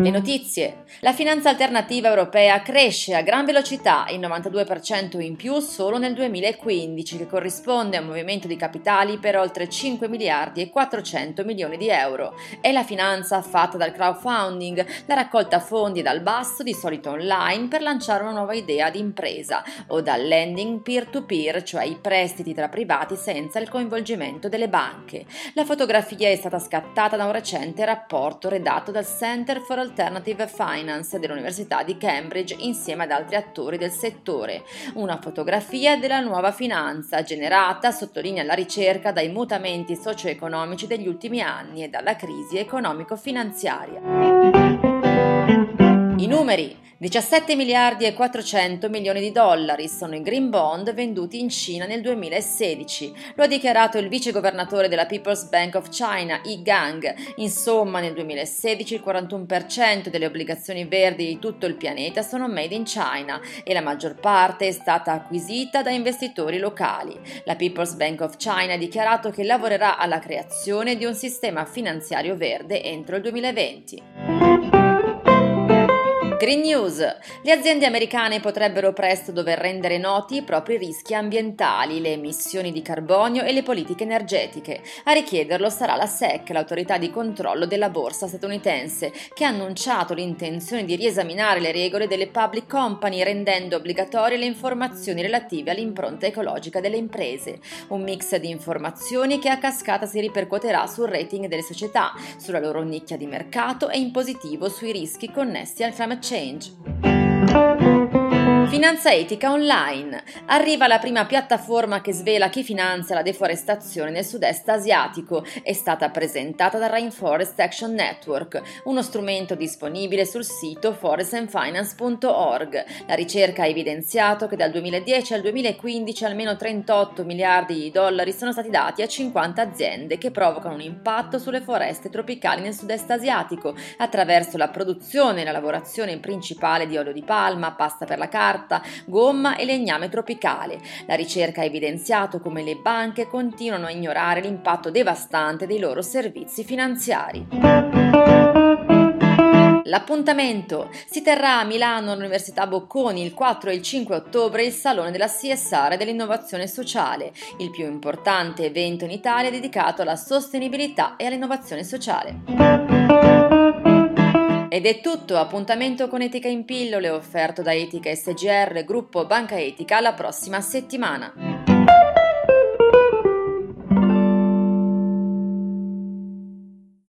Le notizie. La finanza alternativa europea cresce a gran velocità, il 92% in più solo nel 2015, che corrisponde a un movimento di capitali per oltre 5 miliardi e 400 milioni di euro. È la finanza fatta dal crowdfunding, la raccolta fondi dal basso, di solito online, per lanciare una nuova idea di impresa, o dal lending peer-to-peer, cioè i prestiti tra privati senza il coinvolgimento delle banche. La fotografia è stata scattata da un recente rapporto redatto dal Center for Alternative Finance dell'Università di Cambridge insieme ad altri attori del settore. Una fotografia della nuova finanza generata, sottolinea la ricerca, dai mutamenti socio-economici degli ultimi anni e dalla crisi economico-finanziaria. I numeri 17 miliardi e 400 milioni di dollari sono i green bond venduti in Cina nel 2016. Lo ha dichiarato il vice governatore della People's Bank of China, Yi Gang. Insomma, nel 2016 il 41% delle obbligazioni verdi di tutto il pianeta sono made in China e la maggior parte è stata acquisita da investitori locali. La People's Bank of China ha dichiarato che lavorerà alla creazione di un sistema finanziario verde entro il 2020. Green News. Le aziende americane potrebbero presto dover rendere noti i propri rischi ambientali, le emissioni di carbonio e le politiche energetiche. A richiederlo sarà la SEC, l'autorità di controllo della borsa statunitense, che ha annunciato l'intenzione di riesaminare le regole delle public company rendendo obbligatorie le informazioni relative all'impronta ecologica delle imprese. Un mix di informazioni che a cascata si ripercuoterà sul rating delle società, sulla loro nicchia di mercato e in positivo sui rischi connessi al climate change change. Finanza etica online. Arriva la prima piattaforma che svela chi finanzia la deforestazione nel sud-est asiatico. È stata presentata dal Rainforest Action Network, uno strumento disponibile sul sito forestandfinance.org. La ricerca ha evidenziato che dal 2010 al 2015 almeno 38 miliardi di dollari sono stati dati a 50 aziende che provocano un impatto sulle foreste tropicali nel sud-est asiatico attraverso la produzione e la lavorazione principale di olio di palma, pasta per la carta, carta, gomma e legname tropicale. La ricerca ha evidenziato come le banche continuano a ignorare l'impatto devastante dei loro servizi finanziari. L'appuntamento si terrà a Milano all'Università Bocconi il 4 e il 5 ottobre il Salone della CSR dell'innovazione sociale, il più importante evento in Italia dedicato alla sostenibilità e all'innovazione sociale. Ed è tutto, appuntamento con Etica in pillole offerto da Etica SGR, gruppo Banca Etica, la prossima settimana.